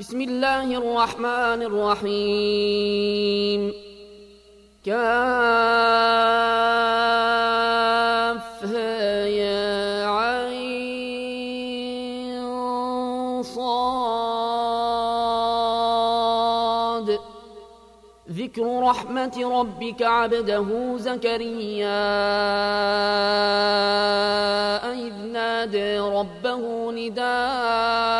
بسم الله الرحمن الرحيم كافها يا عين صاد ذكر رحمة ربك عبده زكريا إذ نادى ربه نداء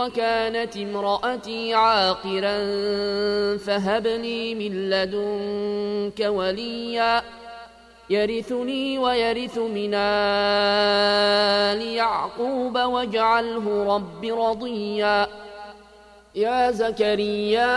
وكانت امرأتي عاقرا فهب لي من لدنك وليا يرثني ويرث من آل يعقوب واجعله رب رضيا. يا زكريا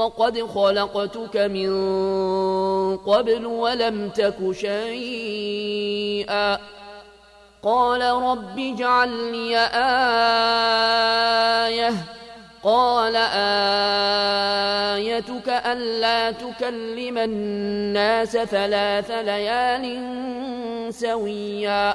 وقد خلقتك من قبل ولم تك شيئا. قال رب اجعل لي آية. قال آيتك ألا تكلم الناس ثلاث ليال سويا.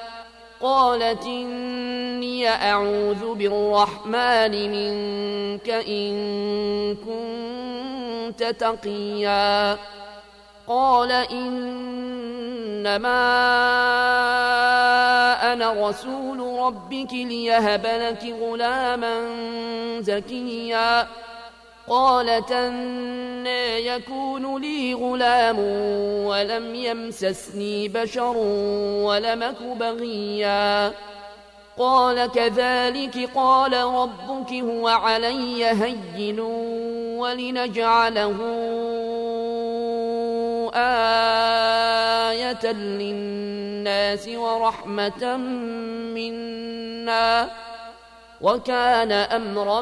قالت إني أعوذ بالرحمن منك إن كنت تقيا. قال إنما أنا رسول ربك ليهب لك غلاما زكيا. قالت أنا يكون لي غلام ولم يمسسني بشر ولمك بغيا. قال كذلك قال ربك هو علي هين ولنجعله آية للناس ورحمة منا. وكان أمرا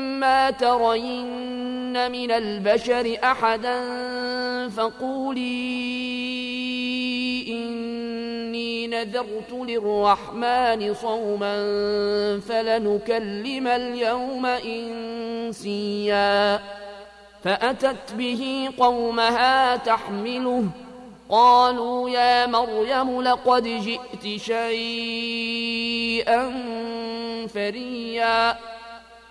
ترين من البشر أحدا فقولي إني نذرت للرحمن صوما فلنكلم اليوم إنسيا. فأتت به قومها تحمله. قالوا يا مريم لقد جئت شيئا فريا.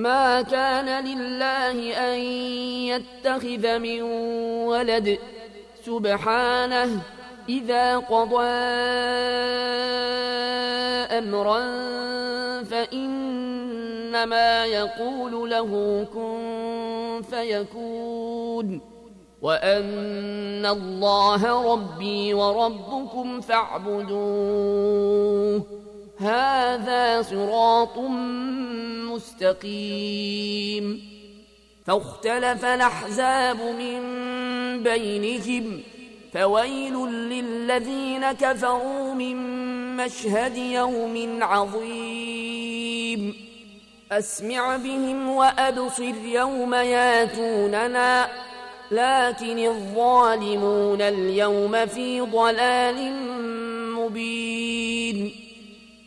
ما كان لله أن يتخذ من ولد. سبحانه إذا قضى أمرا فإنما يقول له كن فيكون. وأن الله ربي وربكم فاعبدوه. هذا صراط مستقيم. فاختلف الأحزاب من بينهم فويل للذين كفروا من مشهد يوم عظيم. أسمع بهم وأبصر يوم ياتوننا لكن الظالمون اليوم في ضلال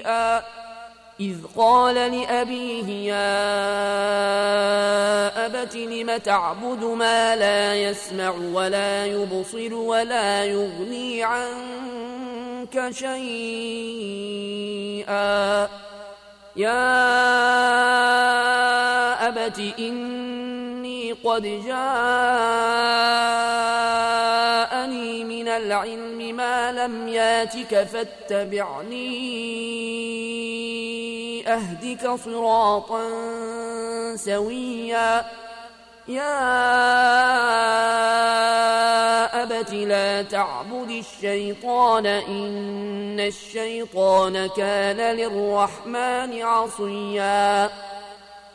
نبيئا إذ قال لأبيه يا أبت لم تعبد ما لا يسمع ولا يبصر ولا يغني عنك شيئا يا أبت إني قد جاءني من العلم ما لم ياتك فاتبعني أهدك صراطا سويا. يا أبت لا تعبد الشيطان إن الشيطان كان للرحمن عصيا.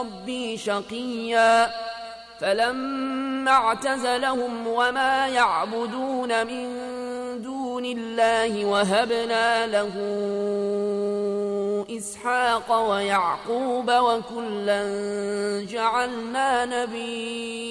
ربي شقيا فلما اعتزلهم وما يعبدون من دون الله وهبنا له إسحاق ويعقوب وكلا جعلنا نبيئا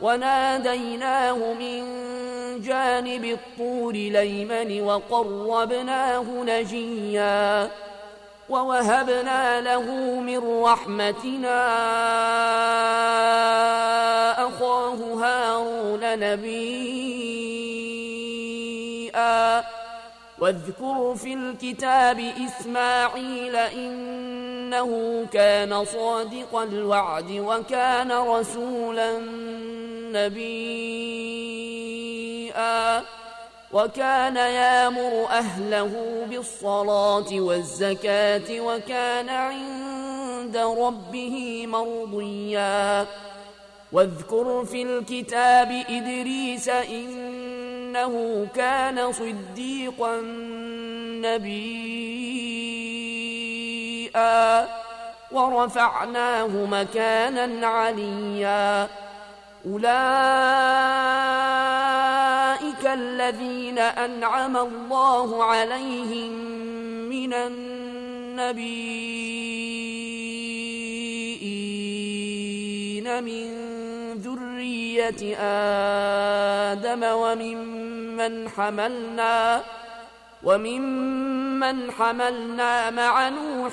وناديناه من جانب الطور ليمن وقربناه نجيا ووهبنا له من رحمتنا أخاه هارون نبيا. واذكر في الكتاب إسماعيل إنه كان صادق الوعد وكان رسولا نبيا وكان يامر أهله بالصلاة والزكاة وكان عند ربه مرضيا. واذكر في الكتاب إدريس إنه كان صديقا نبيا ورفعناه مكانا عليا. أولئك الذين أنعم الله عليهم من النبيين من ذرية آدم وممن حملنا وممن حملنا مع نوح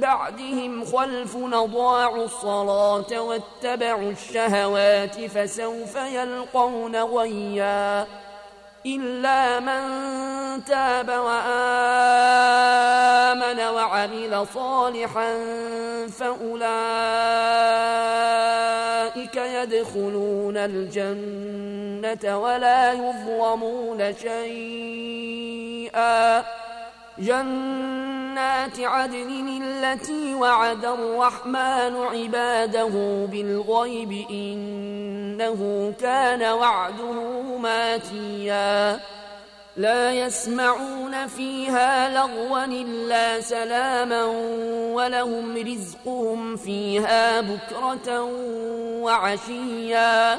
بعدهم خلف أضاعوا الصلاة واتبعوا الشهوات فسوف يلقون غيا إلا من تاب وآمن وعمل صالحا فأولئك يدخلون الجنة ولا يظلمون شيئا. جنات عدن التي وعد الرحمن عباده بالغيب إنه كان وعده ماتيا. لا يسمعون فيها لغوا إلا سلاما ولهم رزقهم فيها بكرة وعشيا.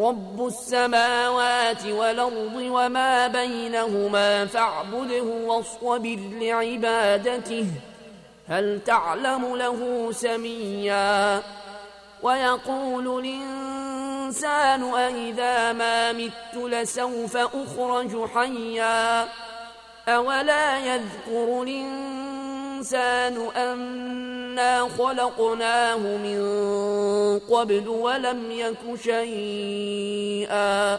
رب السماوات والأرض وما بينهما فاعبده واصطبر لعبادته هل تعلم له سميا؟ ويقول الإنسان أئذا ما مت لسوف أخرج حيا أولا يذكر الإنسان خلقناه من قبل ولم يك شيئا.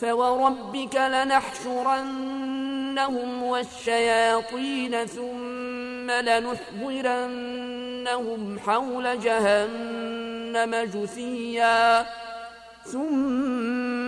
فوربك لنحشرنهم والشياطين ثم لنحضرنهم حول جهنم جثيا. ثم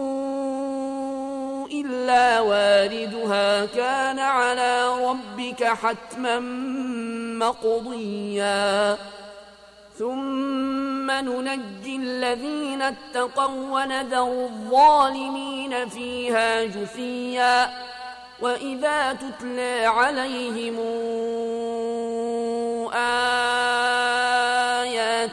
إلا واردها كان على ربك حتما مقضيا. ثم ننجي الذين اتقوا ونذر الظالمين فيها جثيا. وإذا تتلى عليهم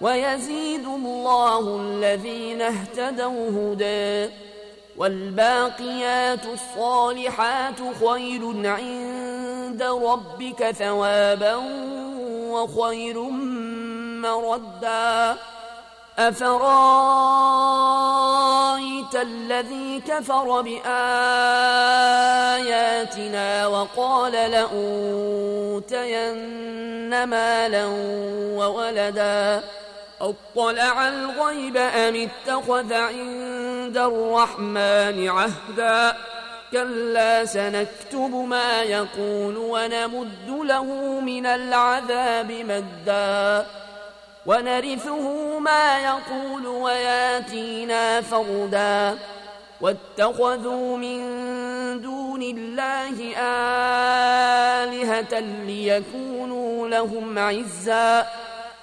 ويزيد الله الذين اهتدوا هدى. والباقيات الصالحات خير عند ربك ثوابا وخير مردا. أفرأيت الذي كفر بآياتنا وقال لأوتين مالا وولدا؟ أطلع الغيب أم اتخذ عند الرحمن عهدا؟ كلا سنكتب ما يقول ونمد له من العذاب مدا. ونرثه ما يقول وياتينا فردا. واتخذوا من دون الله آلهة ليكونوا لهم عزا.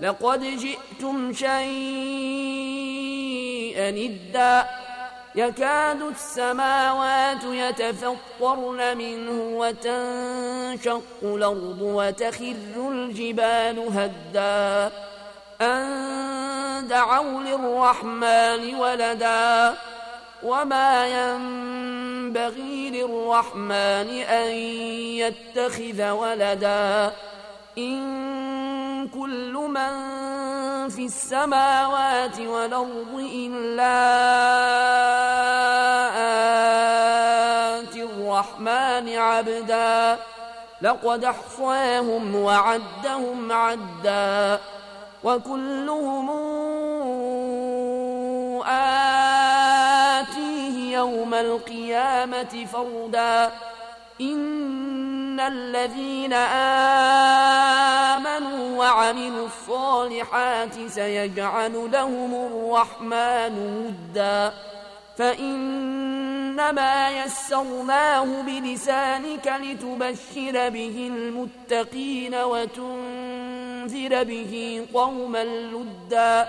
لقد جئتم شيئا إدا يكاد السماوات يتفطرن منه وتنشق الأرض وتخر الجبال هدا. أن دعوا للرحمن ولدا. وما ينبغي للرحمن أن يتخذ ولدا. إن كل من في السماوات والأرض إلا آتي الرحمن عبدا. لقد أحصاهم وعدهم عدا. وكلهم آتيه يوم القيامة فردا. إن الذين آمنوا وعملوا الصالحات سيجعل لهم الرحمن ودا فإنما يسرناه بلسانك لتبشر به المتقين وتنذر به قوما لدا